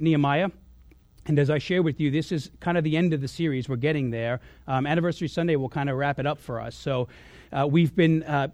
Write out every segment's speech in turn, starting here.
Nehemiah. And as I share with you, this is kind of the end of the series. We're getting there. Um, Anniversary Sunday will kind of wrap it up for us. So uh, we've been uh,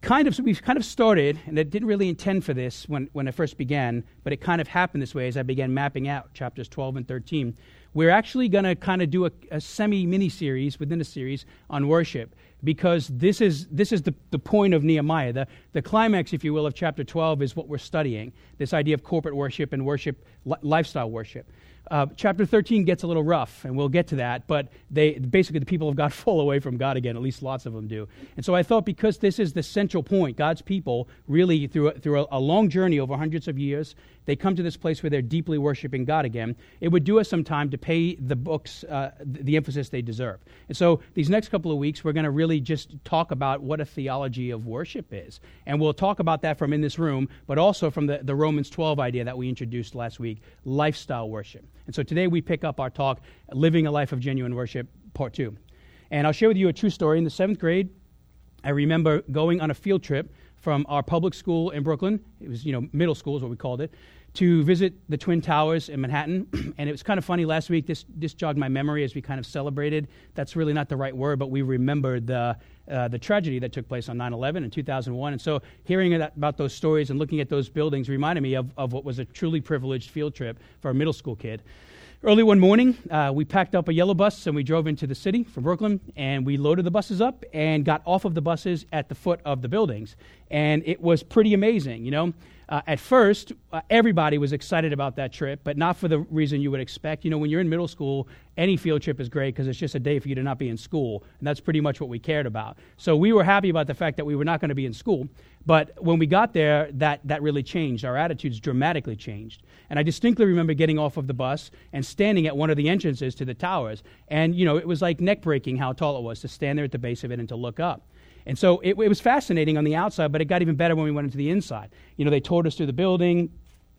kind of we've kind of started, and I didn't really intend for this when when I first began, but it kind of happened this way as I began mapping out chapters 12 and 13. We're actually going to kind of do a, a semi mini series within a series on worship because this is, this is the, the point of Nehemiah. The, the climax, if you will, of chapter 12 is what we're studying this idea of corporate worship and worship, li- lifestyle worship. Uh, chapter 13 gets a little rough, and we'll get to that, but they, basically the people of God fall away from God again, at least lots of them do. And so I thought because this is the central point, God's people really, through, through a, a long journey over hundreds of years, they come to this place where they're deeply worshiping God again. It would do us some time to pay the books uh, the emphasis they deserve. And so these next couple of weeks, we're going to really just talk about what a theology of worship is. And we'll talk about that from in this room, but also from the, the Romans 12 idea that we introduced last week lifestyle worship. And so today we pick up our talk, Living a Life of Genuine Worship, Part 2. And I'll share with you a true story. In the seventh grade, I remember going on a field trip from our public school in Brooklyn. It was, you know, middle school is what we called it, to visit the Twin Towers in Manhattan. and it was kind of funny last week. This, this jogged my memory as we kind of celebrated. That's really not the right word, but we remembered the, uh, the tragedy that took place on 9 11 in 2001. And so hearing about those stories and looking at those buildings reminded me of, of what was a truly privileged field trip for a middle school kid. Early one morning, uh, we packed up a yellow bus and we drove into the city from Brooklyn and we loaded the buses up and got off of the buses at the foot of the buildings. And it was pretty amazing, you know. Uh, at first, uh, everybody was excited about that trip, but not for the reason you would expect. You know, when you're in middle school, any field trip is great because it's just a day for you to not be in school, and that's pretty much what we cared about. So we were happy about the fact that we were not going to be in school. But when we got there, that, that really changed. Our attitudes dramatically changed. And I distinctly remember getting off of the bus and standing at one of the entrances to the towers. And, you know, it was like neck breaking how tall it was to stand there at the base of it and to look up. And so it, it was fascinating on the outside, but it got even better when we went into the inside. You know, they toured us through the building.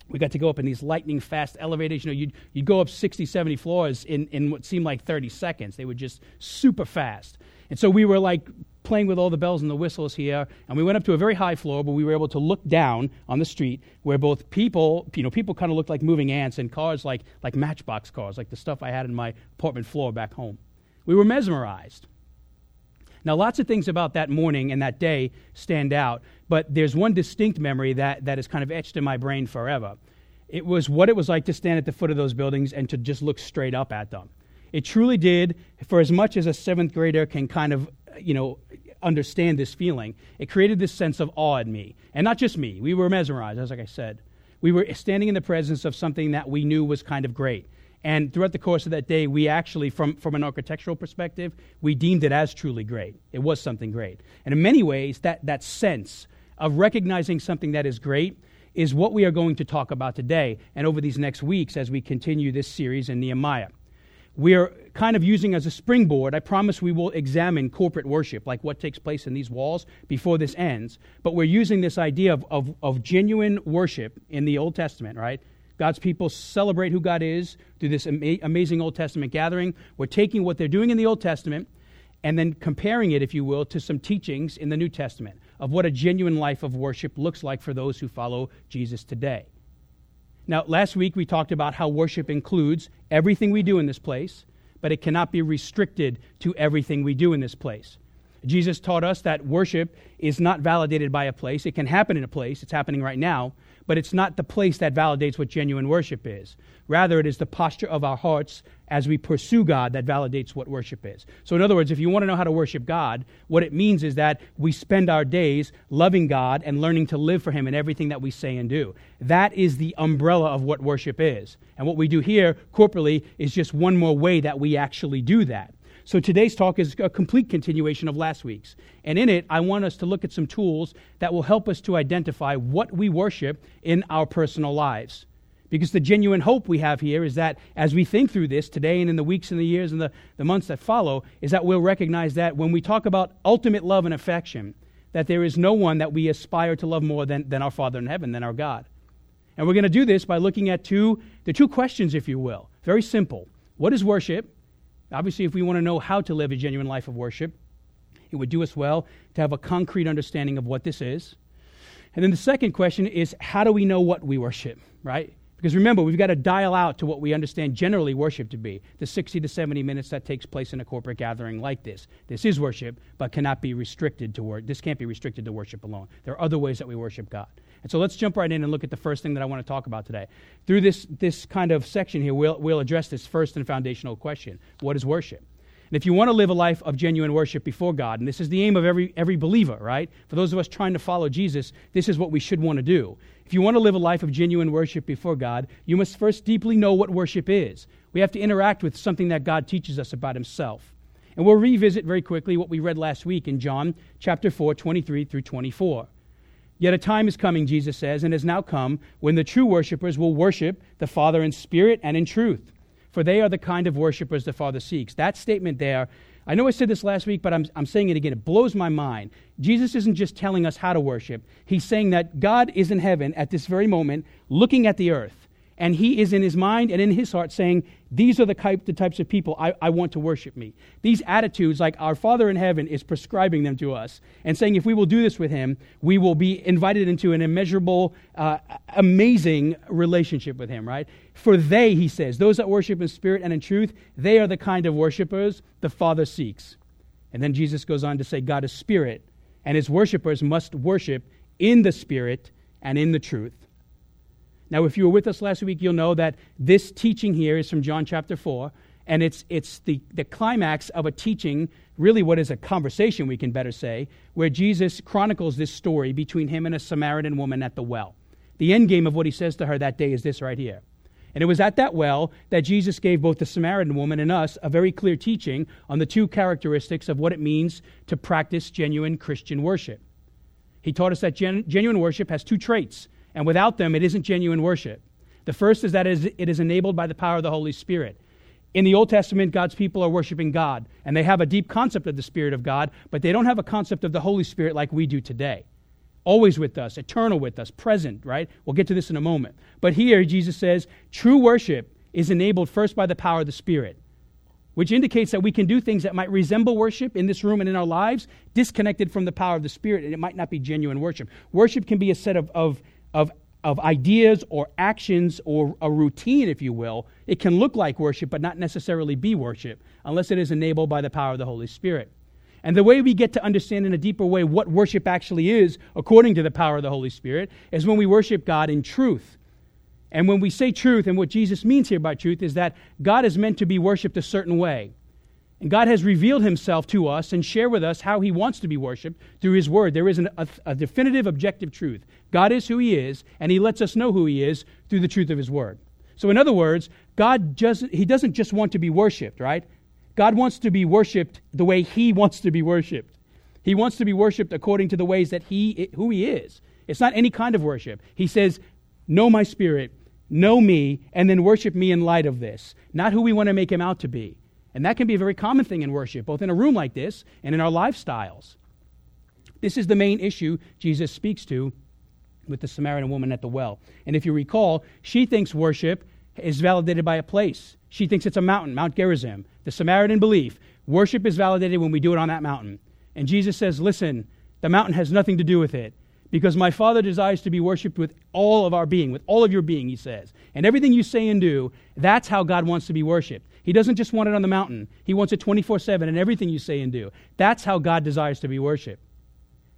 We got to go up in these lightning fast elevators. You know, you'd, you'd go up 60, 70 floors in, in what seemed like 30 seconds. They were just super fast. And so we were like playing with all the bells and the whistles here, and we went up to a very high floor, but we were able to look down on the street where both people, you know, people kind of looked like moving ants and cars like, like matchbox cars, like the stuff I had in my apartment floor back home. We were mesmerized. Now, lots of things about that morning and that day stand out, but there's one distinct memory that, that is kind of etched in my brain forever. It was what it was like to stand at the foot of those buildings and to just look straight up at them. It truly did, for as much as a seventh grader can kind of, you know, understand this feeling, it created this sense of awe in me. And not just me, we were mesmerized, as like I said. We were standing in the presence of something that we knew was kind of great. And throughout the course of that day, we actually, from, from an architectural perspective, we deemed it as truly great. It was something great. And in many ways, that, that sense of recognizing something that is great is what we are going to talk about today and over these next weeks as we continue this series in Nehemiah. We are kind of using as a springboard. I promise we will examine corporate worship, like what takes place in these walls before this ends. But we're using this idea of, of, of genuine worship in the Old Testament, right? God's people celebrate who God is through this ama- amazing Old Testament gathering. We're taking what they're doing in the Old Testament and then comparing it, if you will, to some teachings in the New Testament of what a genuine life of worship looks like for those who follow Jesus today. Now, last week we talked about how worship includes everything we do in this place, but it cannot be restricted to everything we do in this place. Jesus taught us that worship is not validated by a place. It can happen in a place, it's happening right now, but it's not the place that validates what genuine worship is. Rather, it is the posture of our hearts as we pursue God that validates what worship is. So, in other words, if you want to know how to worship God, what it means is that we spend our days loving God and learning to live for Him in everything that we say and do. That is the umbrella of what worship is. And what we do here corporately is just one more way that we actually do that. So today's talk is a complete continuation of last week's. And in it, I want us to look at some tools that will help us to identify what we worship in our personal lives. Because the genuine hope we have here is that as we think through this today and in the weeks and the years and the, the months that follow, is that we'll recognize that when we talk about ultimate love and affection, that there is no one that we aspire to love more than, than our Father in heaven, than our God. And we're going to do this by looking at two, the two questions, if you will. Very simple. What is worship? Obviously, if we want to know how to live a genuine life of worship, it would do us well to have a concrete understanding of what this is. And then the second question is how do we know what we worship, right? Because remember, we've got to dial out to what we understand generally worship to be the 60 to 70 minutes that takes place in a corporate gathering like this. This is worship, but cannot be restricted to worship. This can't be restricted to worship alone. There are other ways that we worship God. And so let's jump right in and look at the first thing that I want to talk about today. Through this, this kind of section here, we'll, we'll address this first and foundational question What is worship? And if you want to live a life of genuine worship before God, and this is the aim of every, every believer, right? For those of us trying to follow Jesus, this is what we should want to do. If you want to live a life of genuine worship before God, you must first deeply know what worship is. We have to interact with something that God teaches us about Himself. And we'll revisit very quickly what we read last week in John chapter 4, 23 through 24. Yet a time is coming, Jesus says, and has now come, when the true worshippers will worship the Father in spirit and in truth for they are the kind of worshipers the Father seeks. That statement there, I know I said this last week, but I'm, I'm saying it again. It blows my mind. Jesus isn't just telling us how to worship, He's saying that God is in heaven at this very moment, looking at the earth and he is in his mind and in his heart saying, These are the, type, the types of people I, I want to worship me. These attitudes, like our Father in heaven is prescribing them to us and saying, if we will do this with him, we will be invited into an immeasurable, uh, amazing relationship with him, right? For they, he says, those that worship in spirit and in truth, they are the kind of worshipers the Father seeks. And then Jesus goes on to say, God is spirit, and his worshipers must worship in the spirit and in the truth. Now, if you were with us last week, you'll know that this teaching here is from John chapter 4, and it's, it's the, the climax of a teaching, really what is a conversation, we can better say, where Jesus chronicles this story between him and a Samaritan woman at the well. The end game of what he says to her that day is this right here. And it was at that well that Jesus gave both the Samaritan woman and us a very clear teaching on the two characteristics of what it means to practice genuine Christian worship. He taught us that gen- genuine worship has two traits and without them, it isn't genuine worship. The first is that it is enabled by the power of the Holy Spirit. In the Old Testament, God's people are worshiping God, and they have a deep concept of the Spirit of God, but they don't have a concept of the Holy Spirit like we do today. Always with us, eternal with us, present, right? We'll get to this in a moment. But here, Jesus says, true worship is enabled first by the power of the Spirit, which indicates that we can do things that might resemble worship in this room and in our lives, disconnected from the power of the Spirit, and it might not be genuine worship. Worship can be a set of, of of, of ideas or actions or a routine, if you will, it can look like worship but not necessarily be worship unless it is enabled by the power of the Holy Spirit. And the way we get to understand in a deeper way what worship actually is, according to the power of the Holy Spirit, is when we worship God in truth. And when we say truth, and what Jesus means here by truth is that God is meant to be worshiped a certain way. And God has revealed himself to us and shared with us how he wants to be worshiped through his word. There is an, a, a definitive objective truth. God is who he is, and he lets us know who he is through the truth of his word. So, in other words, God just, he doesn't just want to be worshiped, right? God wants to be worshiped the way he wants to be worshiped. He wants to be worshiped according to the ways that he who he is. It's not any kind of worship. He says, "Know my spirit, know me, and then worship me in light of this." Not who we want to make him out to be. And that can be a very common thing in worship, both in a room like this and in our lifestyles. This is the main issue Jesus speaks to with the Samaritan woman at the well. And if you recall, she thinks worship is validated by a place. She thinks it's a mountain, Mount Gerizim. The Samaritan belief, worship is validated when we do it on that mountain. And Jesus says, listen, the mountain has nothing to do with it. Because my Father desires to be worshiped with all of our being, with all of your being, he says. And everything you say and do, that's how God wants to be worshiped. He doesn't just want it on the mountain, He wants it 24 7 in everything you say and do. That's how God desires to be worshiped.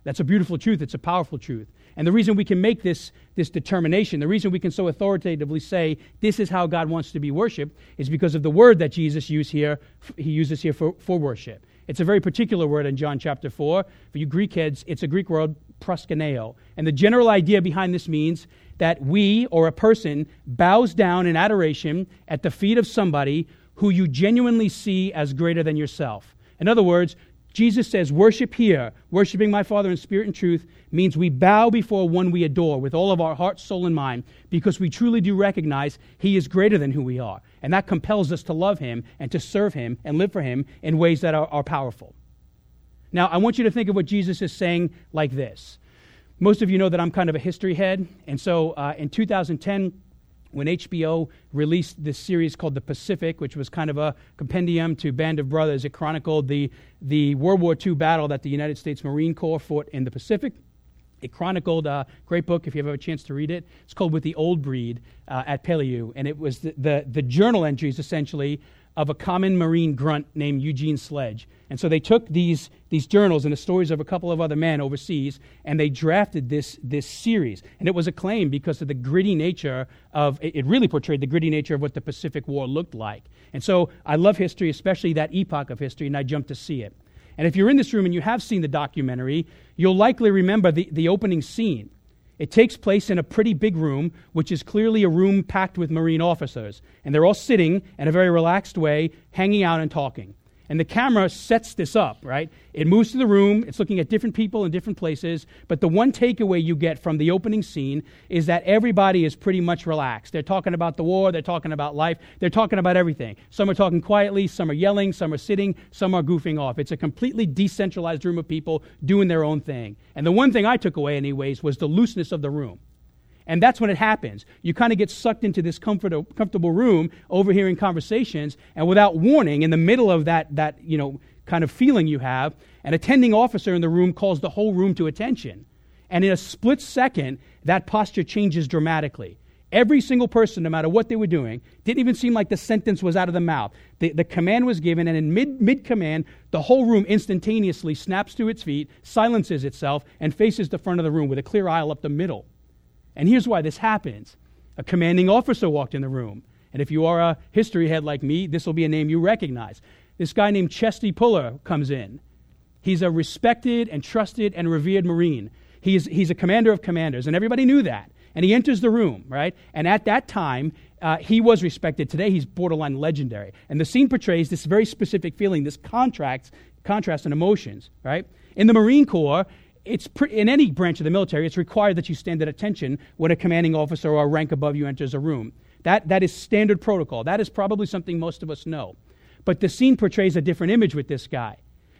That's a beautiful truth, it's a powerful truth. And the reason we can make this, this determination, the reason we can so authoritatively say this is how God wants to be worshiped, is because of the word that Jesus used here, he uses here for, for worship. It's a very particular word in John chapter 4. For you Greek heads, it's a Greek word, proskuneo. And the general idea behind this means that we or a person bows down in adoration at the feet of somebody who you genuinely see as greater than yourself. In other words, Jesus says, Worship here, worshiping my Father in spirit and truth, means we bow before one we adore with all of our heart, soul, and mind because we truly do recognize He is greater than who we are. And that compels us to love Him and to serve Him and live for Him in ways that are, are powerful. Now, I want you to think of what Jesus is saying like this. Most of you know that I'm kind of a history head. And so uh, in 2010, when HBO released this series called The Pacific, which was kind of a compendium to Band of Brothers, it chronicled the, the World War II battle that the United States Marine Corps fought in the Pacific. It chronicled a great book, if you have a chance to read it. It's called With the Old Breed uh, at Peleliu. And it was the, the, the journal entries, essentially, of a common marine grunt named Eugene Sledge. And so they took these, these journals and the stories of a couple of other men overseas, and they drafted this, this series. And it was acclaimed because of the gritty nature of it, really portrayed the gritty nature of what the Pacific War looked like. And so I love history, especially that epoch of history, and I jumped to see it. And if you're in this room and you have seen the documentary, you'll likely remember the, the opening scene. It takes place in a pretty big room, which is clearly a room packed with Marine officers. And they're all sitting in a very relaxed way, hanging out and talking. And the camera sets this up, right? It moves to the room, it's looking at different people in different places, but the one takeaway you get from the opening scene is that everybody is pretty much relaxed. They're talking about the war, they're talking about life, they're talking about everything. Some are talking quietly, some are yelling, some are sitting, some are goofing off. It's a completely decentralized room of people doing their own thing. And the one thing I took away, anyways, was the looseness of the room. And that's when it happens. You kind of get sucked into this comfortable room, overhearing conversations, and without warning, in the middle of that, that you know, kind of feeling you have, an attending officer in the room calls the whole room to attention. And in a split second, that posture changes dramatically. Every single person, no matter what they were doing, didn't even seem like the sentence was out of the mouth. The, the command was given, and in mid, mid command, the whole room instantaneously snaps to its feet, silences itself, and faces the front of the room with a clear aisle up the middle. And here's why this happens a commanding officer walked in the room. And if you are a history head like me, this will be a name you recognize. This guy named Chesty Puller comes in. He's a respected and trusted and revered Marine. He's, he's a commander of commanders, and everybody knew that. And he enters the room, right? And at that time, uh, he was respected. Today, he's borderline legendary. And the scene portrays this very specific feeling, this contrast, contrast in emotions, right? In the Marine Corps, it's pre- in any branch of the military, it's required that you stand at attention when a commanding officer or a rank above you enters a room. That, that is standard protocol. That is probably something most of us know. But the scene portrays a different image with this guy.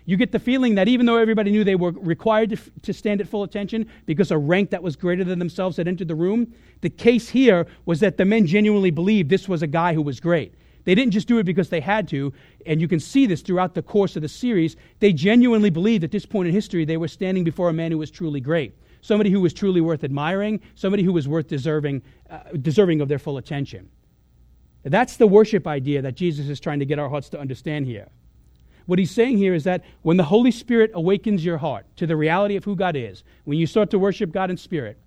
You get the feeling that even though everybody knew they were required to, to stand at full attention because a rank that was greater than themselves had entered the room, the case here was that the men genuinely believed this was a guy who was great. They didn't just do it because they had to, and you can see this throughout the course of the series. They genuinely believed at this point in history they were standing before a man who was truly great, somebody who was truly worth admiring, somebody who was worth deserving, uh, deserving of their full attention. That's the worship idea that Jesus is trying to get our hearts to understand here. What he's saying here is that when the Holy Spirit awakens your heart to the reality of who God is, when you start to worship God in spirit,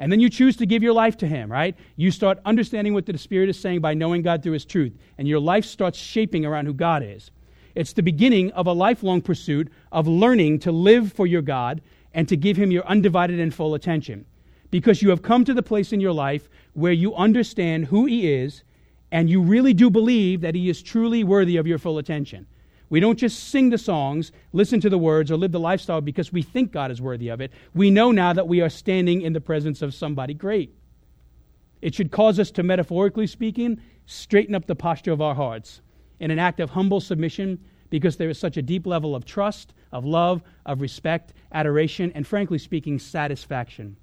and then you choose to give your life to Him, right? You start understanding what the Spirit is saying by knowing God through His truth, and your life starts shaping around who God is. It's the beginning of a lifelong pursuit of learning to live for your God and to give Him your undivided and full attention. Because you have come to the place in your life where you understand who He is and you really do believe that He is truly worthy of your full attention. We don't just sing the songs, listen to the words, or live the lifestyle because we think God is worthy of it. We know now that we are standing in the presence of somebody great. It should cause us to, metaphorically speaking, straighten up the posture of our hearts in an act of humble submission because there is such a deep level of trust, of love, of respect, adoration, and frankly speaking, satisfaction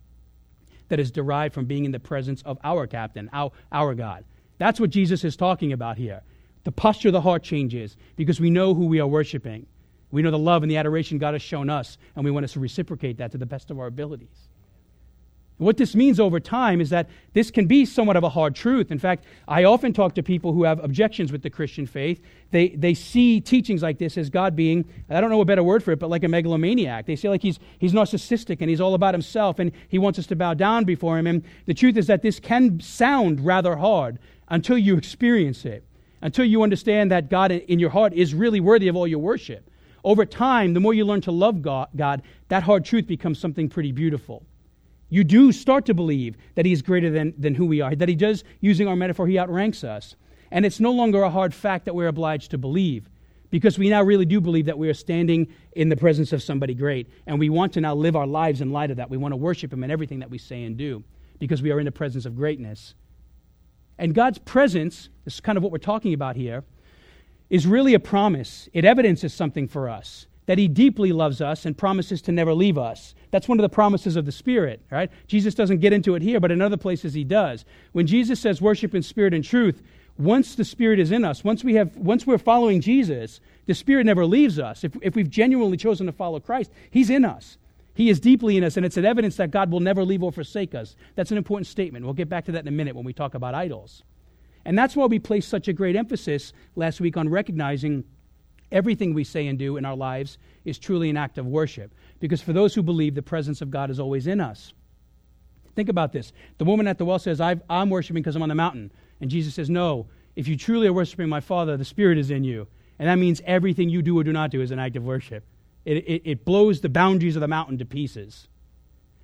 that is derived from being in the presence of our captain, our, our God. That's what Jesus is talking about here the posture of the heart changes because we know who we are worshiping. We know the love and the adoration God has shown us, and we want us to reciprocate that to the best of our abilities. What this means over time is that this can be somewhat of a hard truth. In fact, I often talk to people who have objections with the Christian faith. They, they see teachings like this as God being, I don't know a better word for it, but like a megalomaniac. They say like he's, he's narcissistic and he's all about himself and he wants us to bow down before him. And the truth is that this can sound rather hard until you experience it until you understand that God in your heart is really worthy of all your worship. Over time, the more you learn to love God, God, that hard truth becomes something pretty beautiful. You do start to believe that He is greater than, than who we are, that He does, using our metaphor, He outranks us. And it's no longer a hard fact that we're obliged to believe because we now really do believe that we are standing in the presence of somebody great. And we want to now live our lives in light of that. We want to worship Him in everything that we say and do because we are in the presence of greatness. And God's presence, this is kind of what we're talking about here, is really a promise. It evidences something for us that He deeply loves us and promises to never leave us. That's one of the promises of the Spirit, right? Jesus doesn't get into it here, but in other places He does. When Jesus says worship in spirit and truth, once the Spirit is in us, once, we have, once we're following Jesus, the Spirit never leaves us. If, if we've genuinely chosen to follow Christ, He's in us. He is deeply in us, and it's an evidence that God will never leave or forsake us. That's an important statement. We'll get back to that in a minute when we talk about idols. And that's why we place such a great emphasis last week on recognizing everything we say and do in our lives is truly an act of worship. Because for those who believe, the presence of God is always in us. Think about this. The woman at the well says, i am worshiping because I'm on the mountain. And Jesus says, No, if you truly are worshiping my Father, the Spirit is in you. And that means everything you do or do not do is an act of worship. It, it, it blows the boundaries of the mountain to pieces.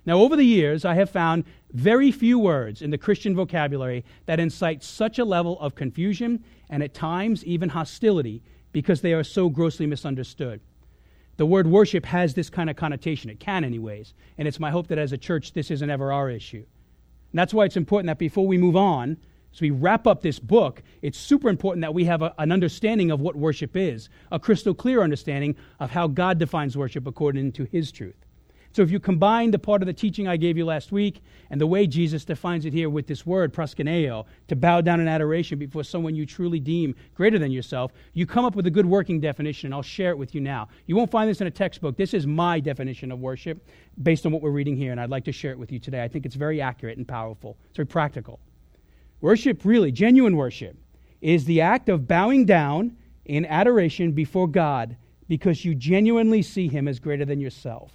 Now, over the years, I have found very few words in the Christian vocabulary that incite such a level of confusion and at times even hostility because they are so grossly misunderstood. The word worship has this kind of connotation. It can, anyways. And it's my hope that as a church, this isn't ever our issue. And that's why it's important that before we move on, as we wrap up this book, it's super important that we have a, an understanding of what worship is, a crystal clear understanding of how God defines worship according to his truth. So if you combine the part of the teaching I gave you last week and the way Jesus defines it here with this word, proskuneo, to bow down in adoration before someone you truly deem greater than yourself, you come up with a good working definition, and I'll share it with you now. You won't find this in a textbook. This is my definition of worship based on what we're reading here, and I'd like to share it with you today. I think it's very accurate and powerful. It's very practical. Worship, really, genuine worship, is the act of bowing down in adoration before God because you genuinely see Him as greater than yourself.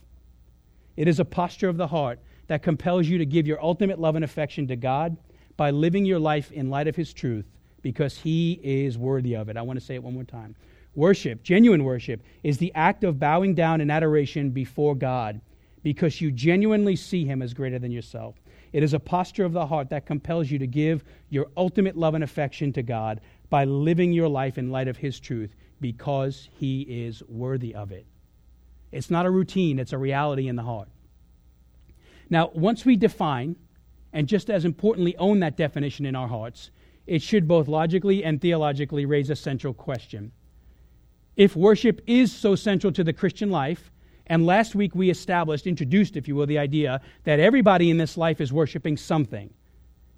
It is a posture of the heart that compels you to give your ultimate love and affection to God by living your life in light of His truth because He is worthy of it. I want to say it one more time. Worship, genuine worship, is the act of bowing down in adoration before God because you genuinely see Him as greater than yourself. It is a posture of the heart that compels you to give your ultimate love and affection to God by living your life in light of His truth because He is worthy of it. It's not a routine, it's a reality in the heart. Now, once we define, and just as importantly, own that definition in our hearts, it should both logically and theologically raise a central question. If worship is so central to the Christian life, and last week we established, introduced, if you will, the idea that everybody in this life is worshiping something,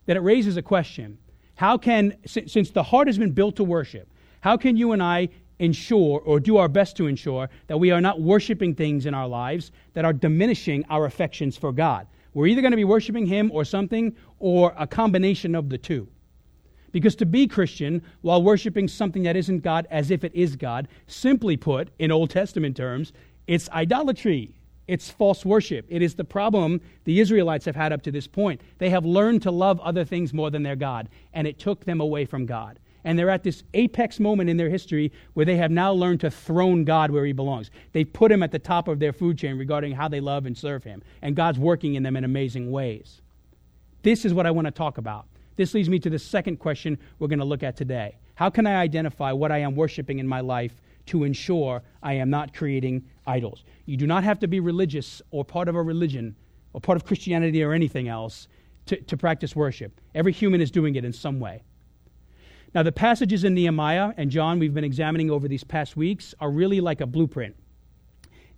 that it raises a question. How can, since the heart has been built to worship, how can you and I ensure or do our best to ensure that we are not worshiping things in our lives that are diminishing our affections for God. We're either going to be worshiping Him or something or a combination of the two. Because to be Christian while worshiping something that isn't God as if it is God, simply put, in Old Testament terms, it's idolatry. It's false worship. It is the problem the Israelites have had up to this point. They have learned to love other things more than their God, and it took them away from God and they're at this apex moment in their history where they have now learned to throne God where he belongs. They've put him at the top of their food chain regarding how they love and serve him, and God's working in them in amazing ways. This is what I want to talk about. This leads me to the second question we're going to look at today. How can I identify what I am worshiping in my life to ensure I am not creating idols? You do not have to be religious or part of a religion or part of Christianity or anything else to, to practice worship. Every human is doing it in some way. Now, the passages in Nehemiah and John we've been examining over these past weeks are really like a blueprint.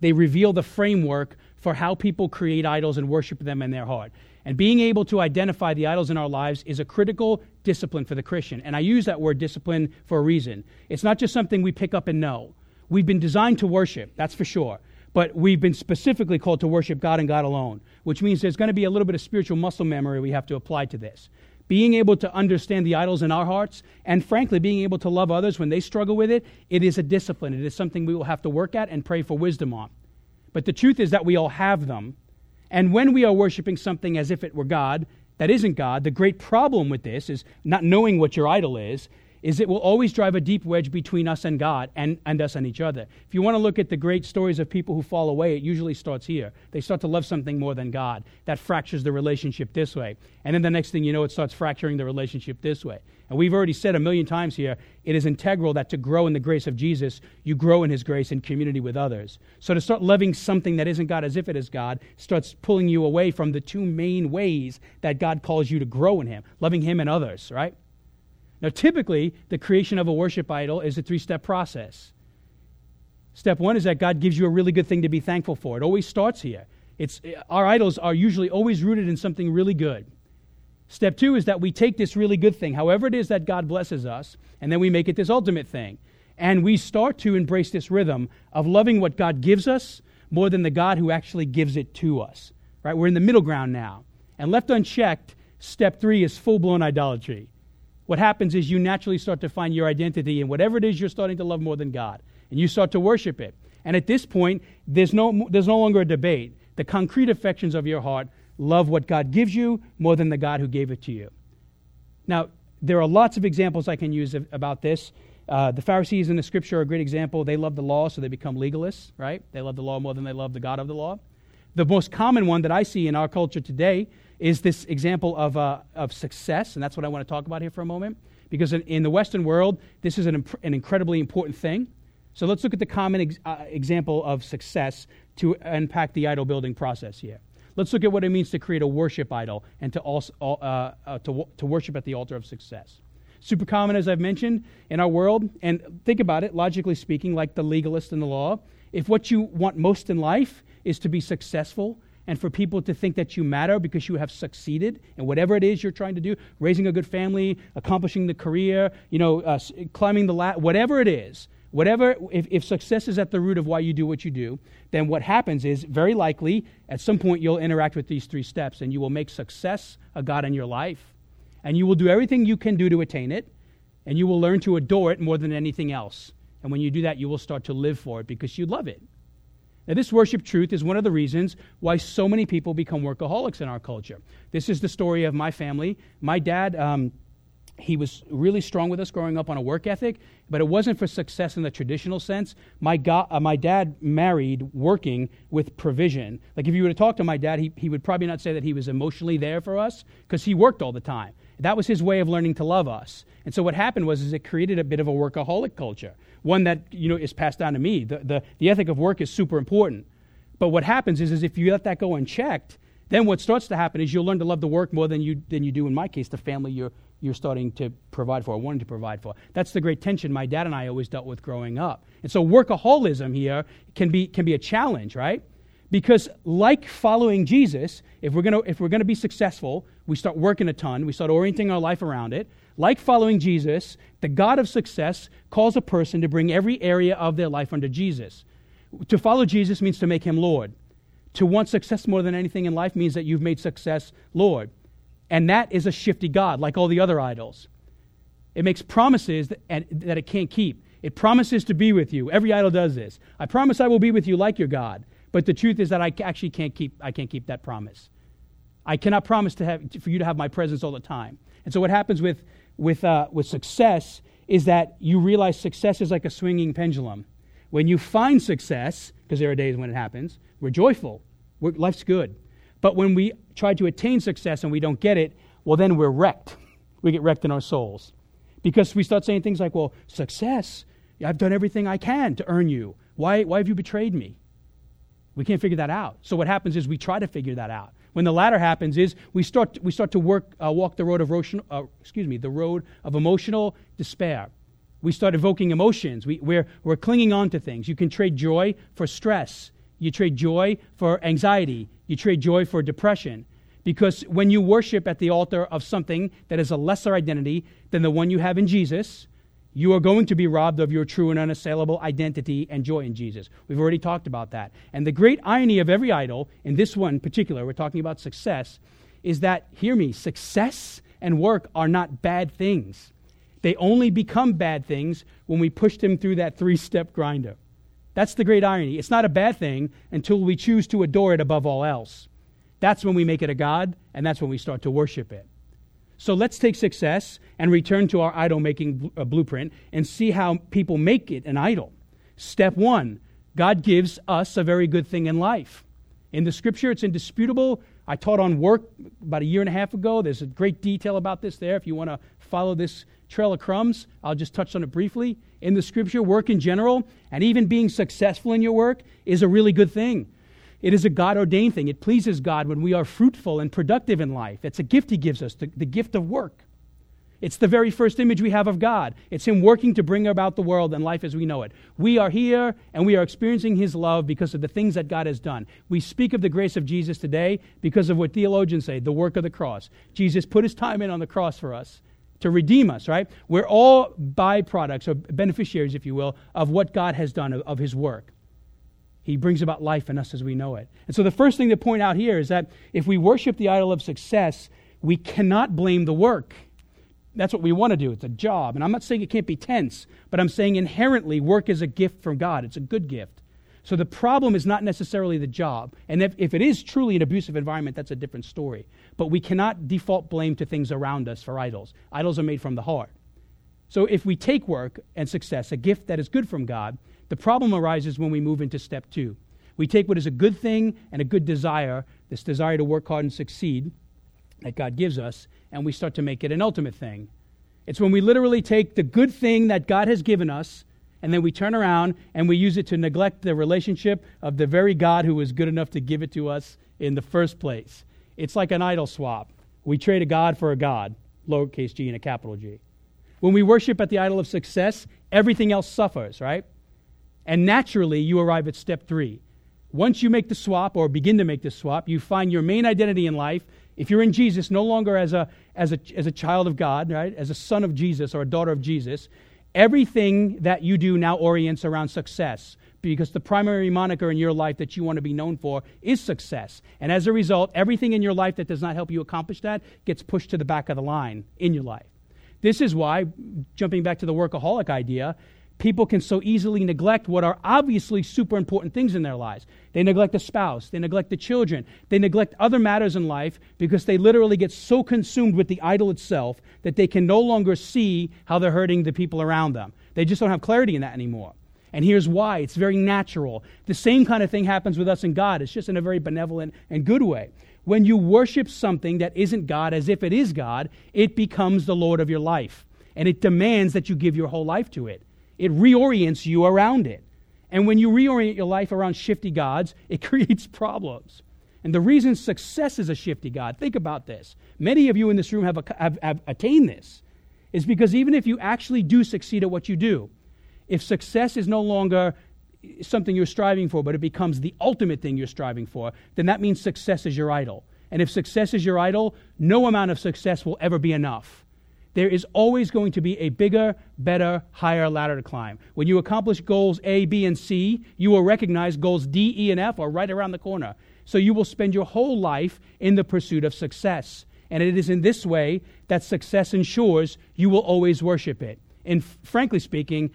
They reveal the framework for how people create idols and worship them in their heart. And being able to identify the idols in our lives is a critical discipline for the Christian. And I use that word discipline for a reason. It's not just something we pick up and know. We've been designed to worship, that's for sure. But we've been specifically called to worship God and God alone, which means there's going to be a little bit of spiritual muscle memory we have to apply to this being able to understand the idols in our hearts, and frankly, being able to love others when they struggle with it, it is a discipline. It is something we will have to work at and pray for wisdom on. But the truth is that we all have them. And when we are worshiping something as if it were God, that isn't God, the great problem with this is not knowing what your idol is, is it will always drive a deep wedge between us and God and, and us and each other. If you want to look at the great stories of people who fall away, it usually starts here. They start to love something more than God. That fractures the relationship this way. And then the next thing you know, it starts fracturing the relationship this way. And we've already said a million times here it is integral that to grow in the grace of Jesus, you grow in his grace in community with others. So to start loving something that isn't God as if it is God starts pulling you away from the two main ways that God calls you to grow in him loving him and others, right? Now, typically, the creation of a worship idol is a three step process. Step one is that God gives you a really good thing to be thankful for. It always starts here. It's, our idols are usually always rooted in something really good. Step two is that we take this really good thing, however it is that God blesses us, and then we make it this ultimate thing. And we start to embrace this rhythm of loving what God gives us more than the God who actually gives it to us. Right? We're in the middle ground now. And left unchecked, step three is full blown idolatry. What happens is you naturally start to find your identity in whatever it is you're starting to love more than God, and you start to worship it. And at this point, there's no, there's no longer a debate. The concrete affections of your heart love what God gives you more than the God who gave it to you. Now, there are lots of examples I can use about this. Uh, the Pharisees in the scripture are a great example. They love the law, so they become legalists, right? They love the law more than they love the God of the law. The most common one that I see in our culture today is this example of, uh, of success, and that's what I want to talk about here for a moment. Because in, in the Western world, this is an, imp- an incredibly important thing. So let's look at the common ex- uh, example of success to unpack the idol building process here. Let's look at what it means to create a worship idol and to, also, uh, uh, to, to worship at the altar of success. Super common, as I've mentioned, in our world. And think about it, logically speaking, like the legalist in the law. If what you want most in life is to be successful and for people to think that you matter because you have succeeded in whatever it is you're trying to do, raising a good family, accomplishing the career, you know, uh, climbing the ladder, whatever it is, whatever, if, if success is at the root of why you do what you do, then what happens is very likely at some point you'll interact with these three steps and you will make success a God in your life and you will do everything you can do to attain it, and you will learn to adore it more than anything else. And when you do that, you will start to live for it because you love it. Now, this worship truth is one of the reasons why so many people become workaholics in our culture. This is the story of my family. My dad, um, he was really strong with us growing up on a work ethic, but it wasn't for success in the traditional sense. My, go- uh, my dad married working with provision. Like, if you were to talk to my dad, he, he would probably not say that he was emotionally there for us because he worked all the time. That was his way of learning to love us. And so what happened was is it created a bit of a workaholic culture, one that you know is passed down to me. The, the, the ethic of work is super important. But what happens is, is if you let that go unchecked, then what starts to happen is you'll learn to love the work more than you, than you do, in my case, the family you're, you're starting to provide for, or wanting to provide for. That's the great tension my dad and I always dealt with growing up. And so workaholism here can be, can be a challenge, right? Because, like following Jesus, if we're going to if we're going to be successful, we start working a ton, we start orienting our life around it. Like following Jesus, the God of success calls a person to bring every area of their life under Jesus. To follow Jesus means to make him Lord. To want success more than anything in life means that you've made success Lord. And that is a shifty God, like all the other idols. It makes promises that, that it can't keep. It promises to be with you. Every idol does this. I promise I will be with you like your God. But the truth is that I actually can't keep, I can't keep that promise. I cannot promise to have, for you to have my presence all the time. And so what happens with, with, uh, with success is that you realize success is like a swinging pendulum. When you find success, because there are days when it happens, we're joyful. We're, life's good. But when we try to attain success and we don't get it, well, then we're wrecked. We get wrecked in our souls. Because we start saying things like, well, success, I've done everything I can to earn you. Why, why have you betrayed me? We can't figure that out. So what happens is we try to figure that out. When the latter happens is we start, we start to work, uh, walk the road of uh, excuse me, the road of emotional despair. We start evoking emotions. We, we're, we're clinging on to things. You can trade joy for stress. You trade joy for anxiety. You trade joy for depression. Because when you worship at the altar of something that is a lesser identity than the one you have in Jesus, you are going to be robbed of your true and unassailable identity and joy in Jesus. We've already talked about that. And the great irony of every idol, in this one in particular, we're talking about success, is that, hear me, success and work are not bad things. They only become bad things when we push them through that three step grinder. That's the great irony. It's not a bad thing until we choose to adore it above all else. That's when we make it a God, and that's when we start to worship it. So let's take success and return to our idol making uh, blueprint and see how people make it an idol. Step one God gives us a very good thing in life. In the scripture, it's indisputable. I taught on work about a year and a half ago. There's a great detail about this there. If you want to follow this trail of crumbs, I'll just touch on it briefly. In the scripture, work in general, and even being successful in your work, is a really good thing. It is a God ordained thing. It pleases God when we are fruitful and productive in life. It's a gift He gives us, the, the gift of work. It's the very first image we have of God. It's Him working to bring about the world and life as we know it. We are here and we are experiencing His love because of the things that God has done. We speak of the grace of Jesus today because of what theologians say the work of the cross. Jesus put His time in on the cross for us to redeem us, right? We're all byproducts or beneficiaries, if you will, of what God has done, of, of His work. He brings about life in us as we know it. And so the first thing to point out here is that if we worship the idol of success, we cannot blame the work. That's what we want to do. It's a job. And I'm not saying it can't be tense, but I'm saying inherently work is a gift from God. It's a good gift. So the problem is not necessarily the job. And if, if it is truly an abusive environment, that's a different story. But we cannot default blame to things around us for idols. Idols are made from the heart. So if we take work and success, a gift that is good from God, the problem arises when we move into step two. We take what is a good thing and a good desire, this desire to work hard and succeed that God gives us, and we start to make it an ultimate thing. It's when we literally take the good thing that God has given us, and then we turn around and we use it to neglect the relationship of the very God who was good enough to give it to us in the first place. It's like an idol swap. We trade a God for a God, lowercase g and a capital G. When we worship at the idol of success, everything else suffers, right? And naturally, you arrive at step three. Once you make the swap or begin to make the swap, you find your main identity in life. If you're in Jesus, no longer as a, as a, as a child of God, right? As a son of Jesus or a daughter of Jesus, everything that you do now orients around success because the primary moniker in your life that you want to be known for is success. And as a result, everything in your life that does not help you accomplish that gets pushed to the back of the line in your life. This is why, jumping back to the workaholic idea, people can so easily neglect what are obviously super important things in their lives. They neglect the spouse, they neglect the children, they neglect other matters in life because they literally get so consumed with the idol itself that they can no longer see how they're hurting the people around them. They just don't have clarity in that anymore. And here's why it's very natural. The same kind of thing happens with us and God, it's just in a very benevolent and good way. When you worship something that isn't God as if it is God, it becomes the Lord of your life. And it demands that you give your whole life to it. It reorients you around it. And when you reorient your life around shifty gods, it creates problems. And the reason success is a shifty God, think about this. Many of you in this room have, have, have attained this, is because even if you actually do succeed at what you do, if success is no longer something you're striving for, but it becomes the ultimate thing you're striving for, then that means success is your idol. And if success is your idol, no amount of success will ever be enough there is always going to be a bigger, better, higher ladder to climb. When you accomplish goals A, B, and C, you will recognize goals D, E, and F are right around the corner. So you will spend your whole life in the pursuit of success. And it is in this way that success ensures you will always worship it. And f- frankly speaking,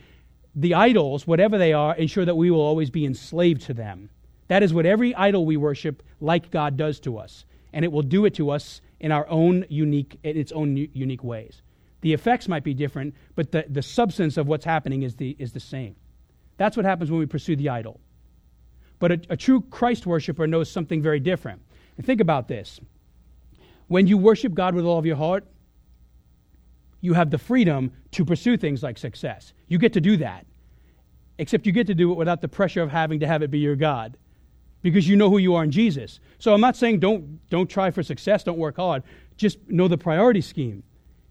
the idols, whatever they are, ensure that we will always be enslaved to them. That is what every idol we worship, like God, does to us. And it will do it to us in our own unique, in its own unique ways. The effects might be different, but the, the substance of what's happening is the, is the same. That's what happens when we pursue the idol. But a, a true Christ worshiper knows something very different. And think about this when you worship God with all of your heart, you have the freedom to pursue things like success. You get to do that. Except you get to do it without the pressure of having to have it be your God because you know who you are in Jesus. So I'm not saying don't, don't try for success, don't work hard. Just know the priority scheme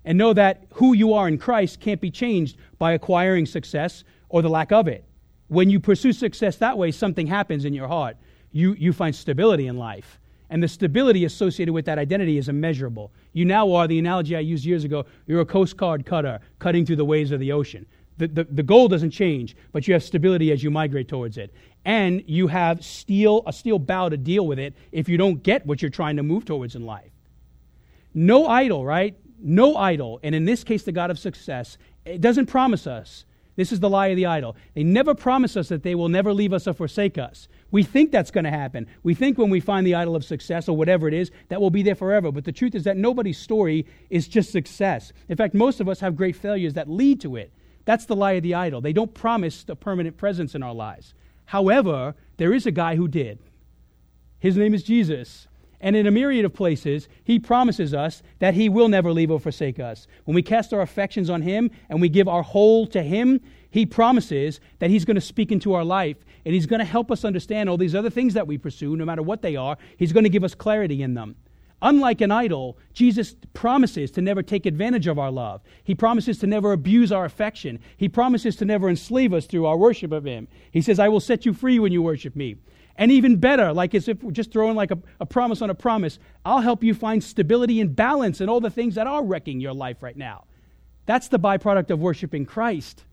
and know that who you are in Christ can't be changed by acquiring success or the lack of it. When you pursue success that way, something happens in your heart. You, you find stability in life. And the stability associated with that identity is immeasurable. You now are, the analogy I used years ago, you're a Coast Guard cutter cutting through the waves of the ocean. The, the, the goal doesn't change, but you have stability as you migrate towards it. And you have steel, a steel bow to deal with it if you don't get what you're trying to move towards in life. No idol, right? No idol, and in this case, the God of success, it doesn't promise us. This is the lie of the idol. They never promise us that they will never leave us or forsake us. We think that's going to happen. We think when we find the idol of success or whatever it is, that will be there forever. But the truth is that nobody's story is just success. In fact, most of us have great failures that lead to it. That's the lie of the idol. They don't promise a permanent presence in our lives. However, there is a guy who did. His name is Jesus. And in a myriad of places, he promises us that he will never leave or forsake us. When we cast our affections on him and we give our whole to him, he promises that he's going to speak into our life and he's going to help us understand all these other things that we pursue, no matter what they are. He's going to give us clarity in them. Unlike an idol, Jesus promises to never take advantage of our love. He promises to never abuse our affection. He promises to never enslave us through our worship of Him. He says, I will set you free when you worship me. And even better, like as if we're just throwing like a, a promise on a promise, I'll help you find stability and balance in all the things that are wrecking your life right now. That's the byproduct of worshiping Christ.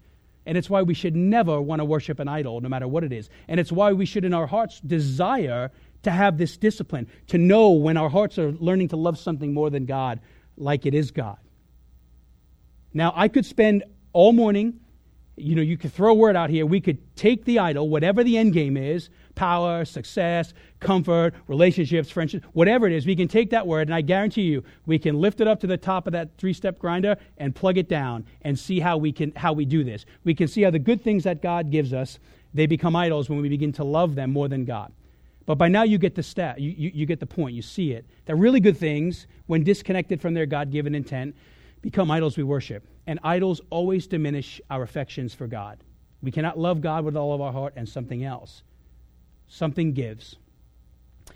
And it's why we should never want to worship an idol, no matter what it is. And it's why we should, in our hearts, desire to have this discipline, to know when our hearts are learning to love something more than God, like it is God. Now, I could spend all morning, you know, you could throw a word out here. We could take the idol, whatever the end game is power, success, comfort, relationships, friendships, whatever it is, we can take that word, and I guarantee you, we can lift it up to the top of that three step grinder and plug it down and see how we, can, how we do this. We can see how the good things that God gives us, they become idols when we begin to love them more than God. But by now you get the stat, you, you, you get the point, you see it. That really good things, when disconnected from their God given intent, become idols we worship. And idols always diminish our affections for God. We cannot love God with all of our heart and something else. Something gives.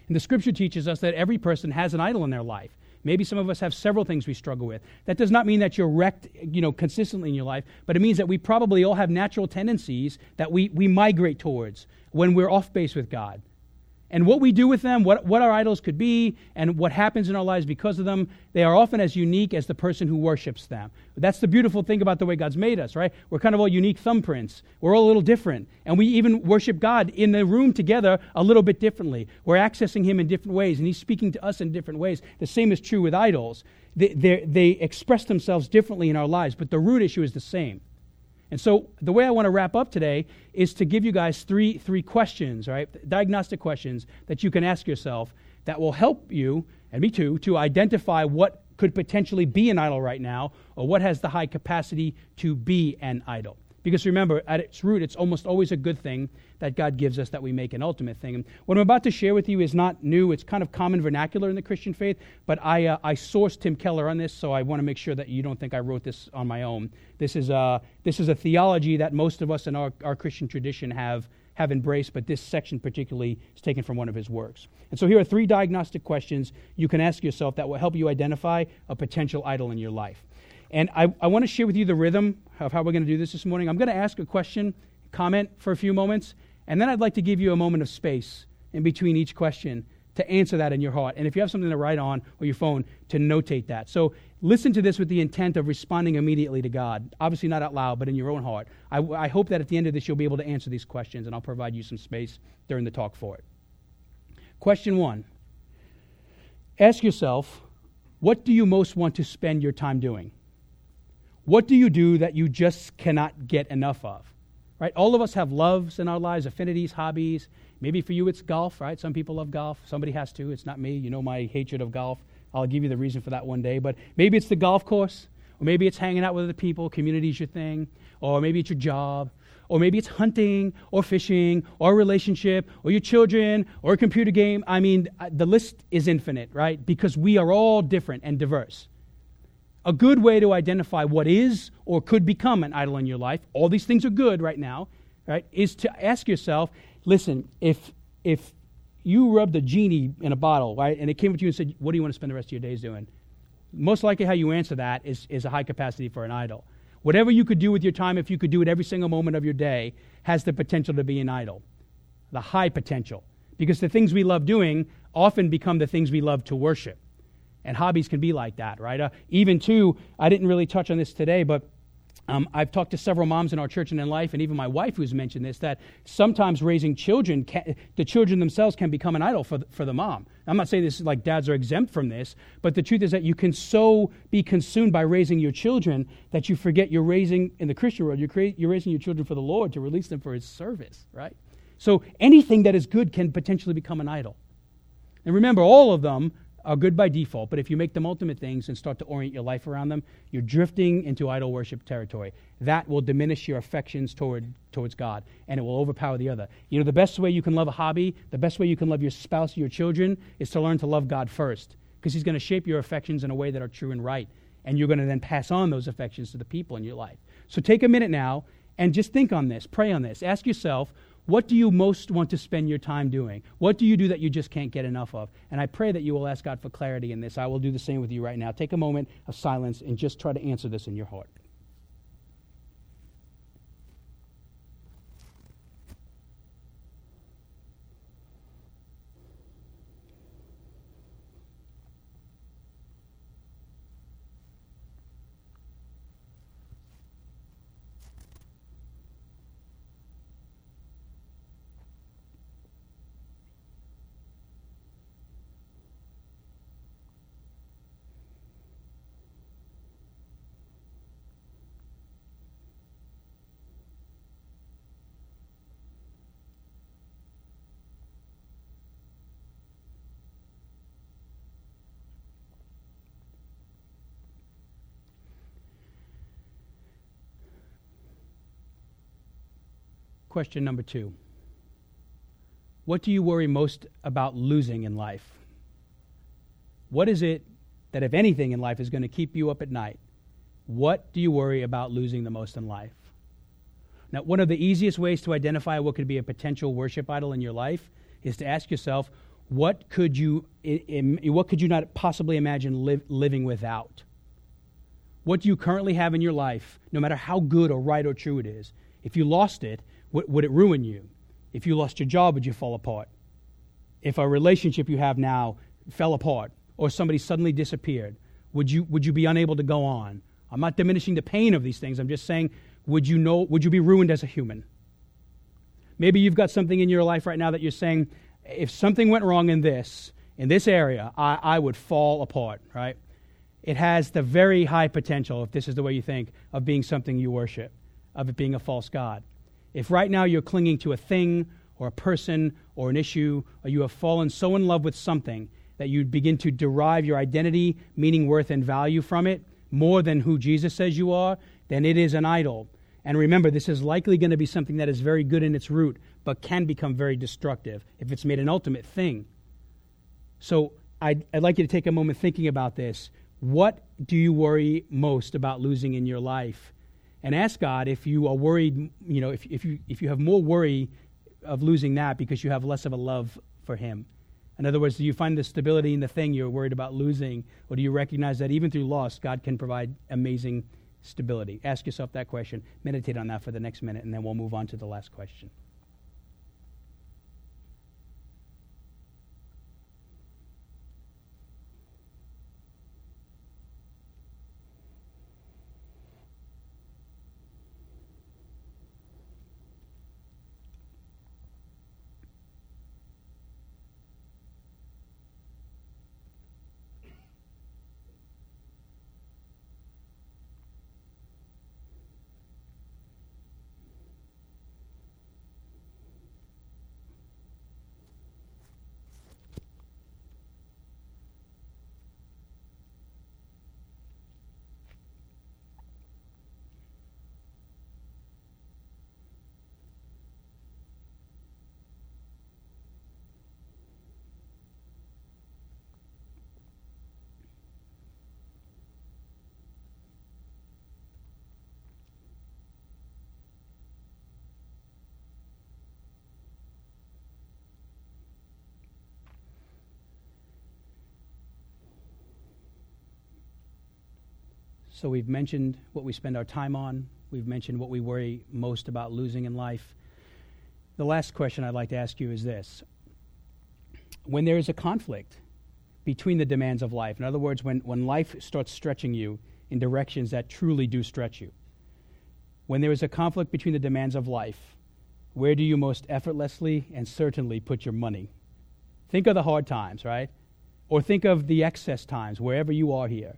And the scripture teaches us that every person has an idol in their life. Maybe some of us have several things we struggle with. That does not mean that you're wrecked, you know, consistently in your life, but it means that we probably all have natural tendencies that we, we migrate towards when we're off base with God and what we do with them, what, what our idols could be, and what happens in our lives because of them, they are often as unique as the person who worships them. That's the beautiful thing about the way God's made us, right? We're kind of all unique thumbprints. We're all a little different. And we even worship God in the room together a little bit differently. We're accessing Him in different ways, and He's speaking to us in different ways. The same is true with idols. They, they express themselves differently in our lives, but the root issue is the same. And so the way I want to wrap up today is to give you guys three, three questions, right? Diagnostic questions that you can ask yourself that will help you, and me too, to identify what could potentially be an idol right now or what has the high capacity to be an idol. Because remember, at its root, it's almost always a good thing that God gives us that we make an ultimate thing. And what I'm about to share with you is not new. It's kind of common vernacular in the Christian faith, but I, uh, I sourced Tim Keller on this, so I want to make sure that you don't think I wrote this on my own. This is, uh, this is a theology that most of us in our, our Christian tradition have, have embraced, but this section particularly is taken from one of his works. And so here are three diagnostic questions you can ask yourself that will help you identify a potential idol in your life. And I, I want to share with you the rhythm of how we're going to do this this morning. I'm going to ask a question, comment for a few moments, and then I'd like to give you a moment of space in between each question to answer that in your heart. And if you have something to write on or your phone, to notate that. So listen to this with the intent of responding immediately to God. Obviously, not out loud, but in your own heart. I, I hope that at the end of this, you'll be able to answer these questions, and I'll provide you some space during the talk for it. Question one Ask yourself, what do you most want to spend your time doing? What do you do that you just cannot get enough of? right? All of us have loves in our lives, affinities, hobbies. Maybe for you it's golf, right? Some people love golf. Somebody has to. It's not me. You know my hatred of golf. I'll give you the reason for that one day. But maybe it's the golf course, or maybe it's hanging out with other people. Community's your thing, or maybe it's your job, or maybe it's hunting, or fishing, or relationship, or your children, or a computer game. I mean, uh, the list is infinite, right? Because we are all different and diverse. A good way to identify what is or could become an idol in your life, all these things are good right now, right, is to ask yourself, listen, if if you rubbed a genie in a bottle, right, and it came to you and said, What do you want to spend the rest of your days doing? Most likely how you answer that is, is a high capacity for an idol. Whatever you could do with your time, if you could do it every single moment of your day, has the potential to be an idol. The high potential. Because the things we love doing often become the things we love to worship. And hobbies can be like that, right? Uh, even, too, I didn't really touch on this today, but um, I've talked to several moms in our church and in life, and even my wife who's mentioned this, that sometimes raising children, can, the children themselves can become an idol for the, for the mom. I'm not saying this is like dads are exempt from this, but the truth is that you can so be consumed by raising your children that you forget you're raising, in the Christian world, you're, you're raising your children for the Lord to release them for His service, right? So anything that is good can potentially become an idol. And remember, all of them are good by default, but if you make them ultimate things and start to orient your life around them, you're drifting into idol worship territory. That will diminish your affections toward, towards God, and it will overpower the other. You know, the best way you can love a hobby, the best way you can love your spouse, your children, is to learn to love God first, because He's going to shape your affections in a way that are true and right, and you're going to then pass on those affections to the people in your life. So take a minute now and just think on this, pray on this. Ask yourself, what do you most want to spend your time doing? What do you do that you just can't get enough of? And I pray that you will ask God for clarity in this. I will do the same with you right now. Take a moment of silence and just try to answer this in your heart. Question number two What do you worry most about losing in life? What is it that, if anything in life, is going to keep you up at night? What do you worry about losing the most in life? Now, one of the easiest ways to identify what could be a potential worship idol in your life is to ask yourself, what could you, what could you not possibly imagine live, living without? What do you currently have in your life, no matter how good or right or true it is? If you lost it, would it ruin you? If you lost your job, would you fall apart? If a relationship you have now fell apart or somebody suddenly disappeared, would you, would you be unable to go on? I'm not diminishing the pain of these things. I'm just saying, would you know, would you be ruined as a human? Maybe you've got something in your life right now that you're saying, if something went wrong in this, in this area, I, I would fall apart, right? It has the very high potential, if this is the way you think, of being something you worship, of it being a false God. If right now you're clinging to a thing or a person or an issue, or you have fallen so in love with something that you begin to derive your identity, meaning, worth, and value from it more than who Jesus says you are, then it is an idol. And remember, this is likely going to be something that is very good in its root, but can become very destructive if it's made an ultimate thing. So I'd, I'd like you to take a moment thinking about this. What do you worry most about losing in your life? And ask God if you are worried, you know, if, if, you, if you have more worry of losing that because you have less of a love for Him. In other words, do you find the stability in the thing you're worried about losing, or do you recognize that even through loss, God can provide amazing stability? Ask yourself that question. Meditate on that for the next minute, and then we'll move on to the last question. So we've mentioned what we spend our time on. We've mentioned what we worry most about losing in life. The last question I'd like to ask you is this When there is a conflict between the demands of life, in other words, when, when life starts stretching you in directions that truly do stretch you, when there is a conflict between the demands of life, where do you most effortlessly and certainly put your money? Think of the hard times, right? Or think of the excess times, wherever you are here.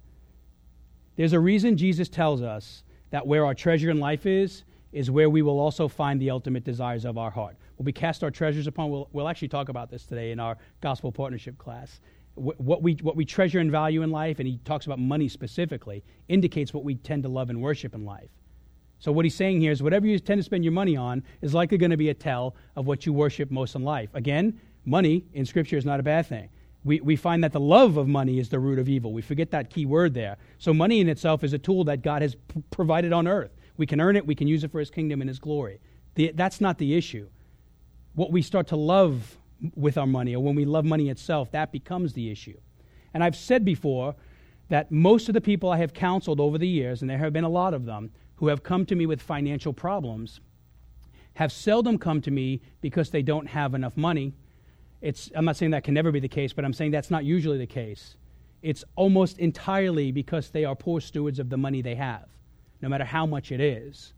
There's a reason Jesus tells us that where our treasure in life is, is where we will also find the ultimate desires of our heart. Will we cast our treasures upon? We'll, we'll actually talk about this today in our gospel partnership class. What we, what we treasure and value in life, and he talks about money specifically, indicates what we tend to love and worship in life. So, what he's saying here is whatever you tend to spend your money on is likely going to be a tell of what you worship most in life. Again, money in Scripture is not a bad thing we, we find that the love of money is the root of evil. We forget that key word there. So, money in itself is a tool that God has p- provided on earth. We can earn it, we can use it for His kingdom and His glory. The, that's not the issue. What we start to love with our money, or when we love money itself, that becomes the issue. And I've said before that most of the people I have counseled over the years, and there have been a lot of them, who have come to me with financial problems, have seldom come to me because they don't have enough money it's, I'm not saying that can never be the case, but I'm saying that's not usually the case. It's almost entirely because they are poor stewards of the money they have, no matter how much it is.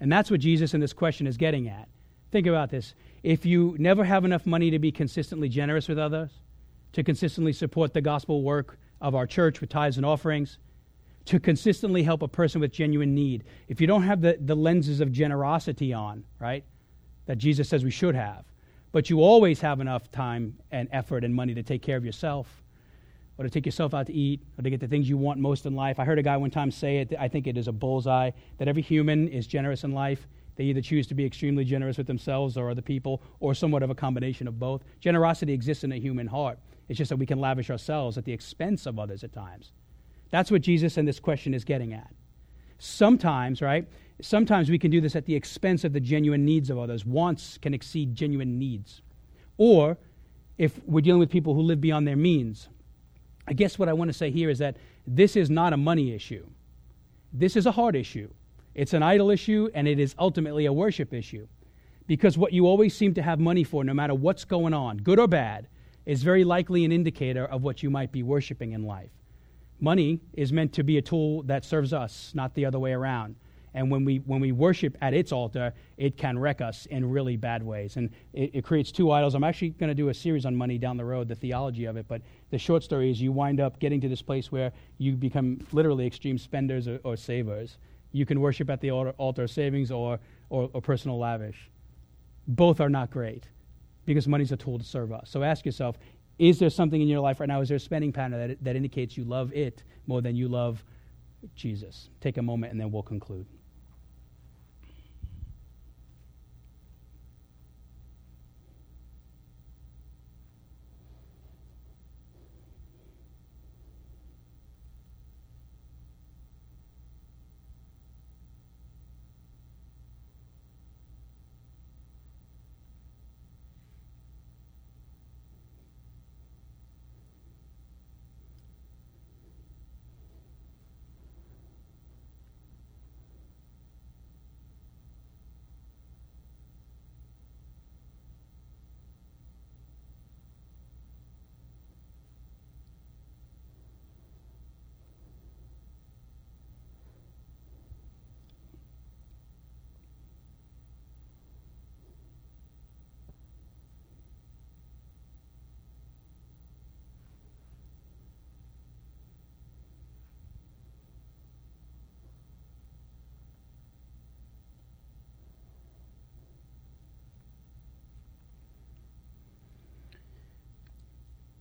And that's what Jesus in this question is getting at. Think about this. If you never have enough money to be consistently generous with others, to consistently support the gospel work of our church with tithes and offerings, to consistently help a person with genuine need, if you don't have the, the lenses of generosity on, right, that Jesus says we should have, but you always have enough time and effort and money to take care of yourself or to take yourself out to eat or to get the things you want most in life. I heard a guy one time say it, I think it is a bullseye, that every human is generous in life. They either choose to be extremely generous with themselves or other people, or somewhat of a combination of both. Generosity exists in a human heart. It's just that we can lavish ourselves at the expense of others at times. That's what Jesus in this question is getting at. Sometimes, right? Sometimes we can do this at the expense of the genuine needs of others. Wants can exceed genuine needs. Or if we're dealing with people who live beyond their means. I guess what I want to say here is that this is not a money issue. This is a heart issue. It's an idol issue, and it is ultimately a worship issue. Because what you always seem to have money for, no matter what's going on, good or bad, is very likely an indicator of what you might be worshiping in life. Money is meant to be a tool that serves us, not the other way around. And when we, when we worship at its altar, it can wreck us in really bad ways. And it, it creates two idols. I'm actually going to do a series on money down the road, the theology of it. But the short story is you wind up getting to this place where you become literally extreme spenders or, or savers. You can worship at the altar, altar of savings or, or, or personal lavish. Both are not great because money's a tool to serve us. So ask yourself is there something in your life right now? Is there a spending pattern that, that indicates you love it more than you love Jesus? Take a moment and then we'll conclude.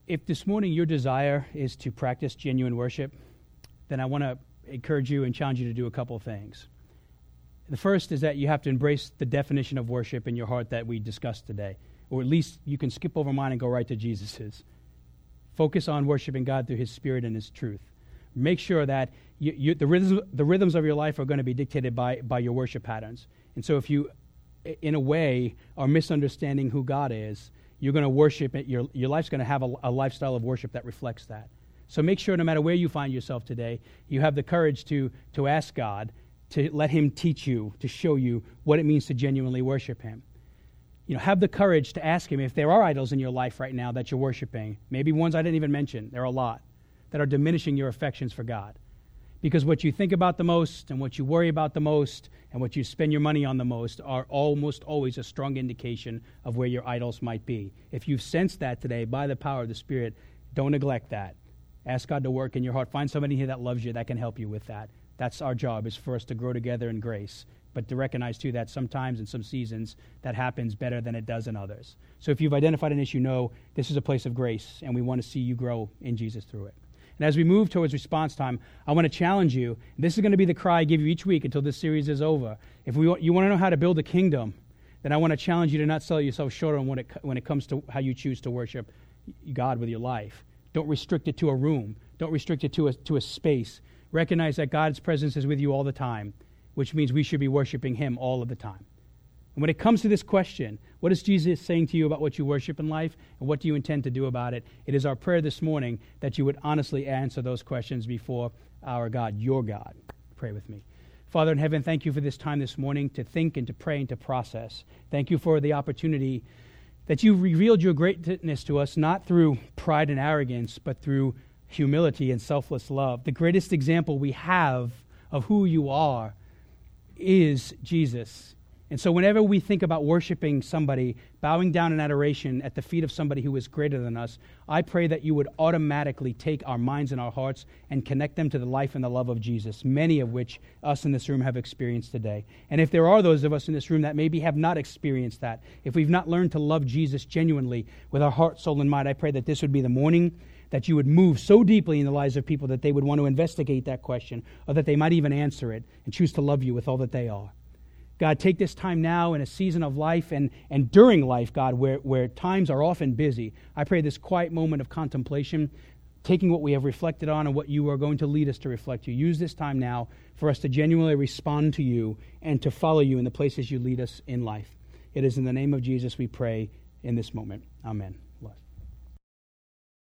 If this morning your desire is to practice genuine worship, then I want to encourage you and challenge you to do a couple of things. The first is that you have to embrace the definition of worship in your heart that we discussed today, or at least you can skip over mine and go right to Jesus's. Focus on worshiping God through His Spirit and His truth. Make sure that you, you, the, rhythms, the rhythms of your life are going to be dictated by, by your worship patterns. And so if you, in a way, are misunderstanding who God is, you're going to worship it. Your, your life's going to have a, a lifestyle of worship that reflects that. So make sure, no matter where you find yourself today, you have the courage to, to ask God to let Him teach you, to show you what it means to genuinely worship Him. You know, have the courage to ask Him if there are idols in your life right now that you're worshiping. Maybe ones I didn't even mention. There are a lot that are diminishing your affections for God. Because what you think about the most and what you worry about the most and what you spend your money on the most are almost always a strong indication of where your idols might be. If you've sensed that today by the power of the Spirit, don't neglect that. Ask God to work in your heart. Find somebody here that loves you that can help you with that. That's our job, is for us to grow together in grace. But to recognize, too, that sometimes in some seasons that happens better than it does in others. So if you've identified an issue, know this is a place of grace, and we want to see you grow in Jesus through it. And as we move towards response time, I want to challenge you. This is going to be the cry I give you each week until this series is over. If we, you want to know how to build a kingdom, then I want to challenge you to not sell yourself short on when it, when it comes to how you choose to worship God with your life. Don't restrict it to a room, don't restrict it to a, to a space. Recognize that God's presence is with you all the time, which means we should be worshiping Him all of the time. And when it comes to this question, what is Jesus saying to you about what you worship in life and what do you intend to do about it? It is our prayer this morning that you would honestly answer those questions before our God, your God. Pray with me. Father in heaven, thank you for this time this morning to think and to pray and to process. Thank you for the opportunity that you revealed your greatness to us, not through pride and arrogance, but through humility and selfless love. The greatest example we have of who you are is Jesus. And so, whenever we think about worshiping somebody, bowing down in adoration at the feet of somebody who is greater than us, I pray that you would automatically take our minds and our hearts and connect them to the life and the love of Jesus, many of which us in this room have experienced today. And if there are those of us in this room that maybe have not experienced that, if we've not learned to love Jesus genuinely with our heart, soul, and mind, I pray that this would be the morning that you would move so deeply in the lives of people that they would want to investigate that question or that they might even answer it and choose to love you with all that they are. God, take this time now in a season of life and, and during life, God, where, where times are often busy. I pray this quiet moment of contemplation, taking what we have reflected on and what you are going to lead us to reflect to. Use this time now for us to genuinely respond to you and to follow you in the places you lead us in life. It is in the name of Jesus we pray in this moment. Amen.